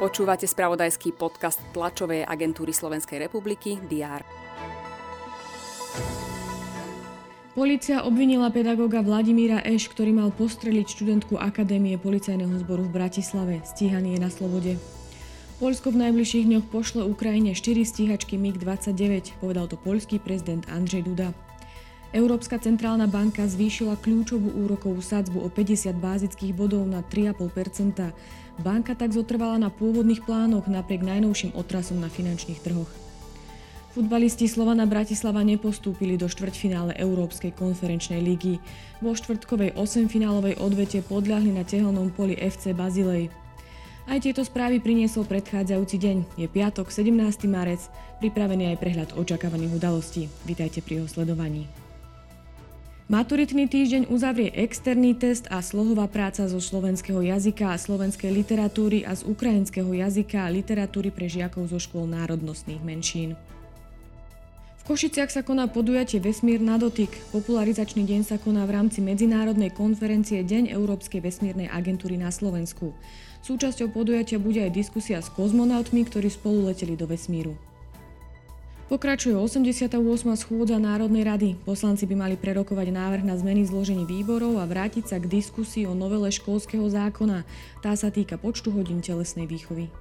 Počúvate spravodajský podcast tlačovej agentúry Slovenskej republiky DR. Polícia obvinila pedagóga Vladimíra Eš, ktorý mal postreliť študentku Akadémie policajného zboru v Bratislave. Stíhaný je na slobode. Polsko v najbližších dňoch pošle Ukrajine 4 stíhačky MiG-29, povedal to poľský prezident Andrzej Duda. Európska centrálna banka zvýšila kľúčovú úrokovú sadzbu o 50 bázických bodov na 3,5% Banka tak zotrvala na pôvodných plánoch napriek najnovším otrasom na finančných trhoch. Futbalisti Slovana Bratislava nepostúpili do štvrťfinále Európskej konferenčnej ligy. Vo štvrtkovej 8-finálovej odvete podľahli na tehelnom poli FC Bazilej. Aj tieto správy priniesol predchádzajúci deň. Je piatok, 17. marec, pripravený aj prehľad očakávaných udalostí. Vítajte pri jeho sledovaní. Maturitný týždeň uzavrie externý test a slohová práca zo slovenského jazyka a slovenskej literatúry a z ukrajinského jazyka a literatúry pre žiakov zo škôl národnostných menšín. V Košiciach sa koná podujatie Vesmír na dotyk. Popularizačný deň sa koná v rámci medzinárodnej konferencie Deň Európskej vesmírnej agentúry na Slovensku. Súčasťou podujatia bude aj diskusia s kozmonautmi, ktorí spolu leteli do vesmíru. Pokračuje 88. schôdza Národnej rady. Poslanci by mali prerokovať návrh na zmeny zložení výborov a vrátiť sa k diskusii o novele školského zákona. Tá sa týka počtu hodín telesnej výchovy.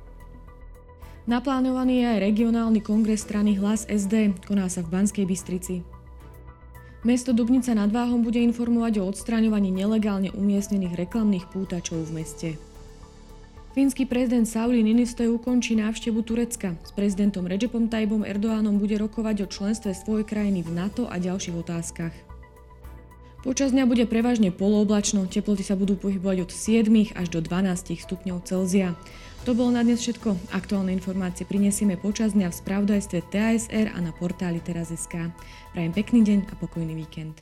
Naplánovaný je aj regionálny kongres strany Hlas SD, koná sa v Banskej Bystrici. Mesto Dubnica nad Váhom bude informovať o odstraňovaní nelegálne umiestnených reklamných pútačov v meste. Fínsky prezident Sauli Niinistö ukončí návštevu Turecka. S prezidentom Recepom Tayyipom Erdoánom bude rokovať o členstve svojej krajiny v NATO a ďalších otázkach. Počas dňa bude prevažne polooblačno, teploty sa budú pohybovať od 7 až do 12 stupňov Celzia. To bolo na dnes všetko. Aktuálne informácie prinesieme počas dňa v spravodajstve TASR a na portáli teraz.sk. Prajem pekný deň a pokojný víkend.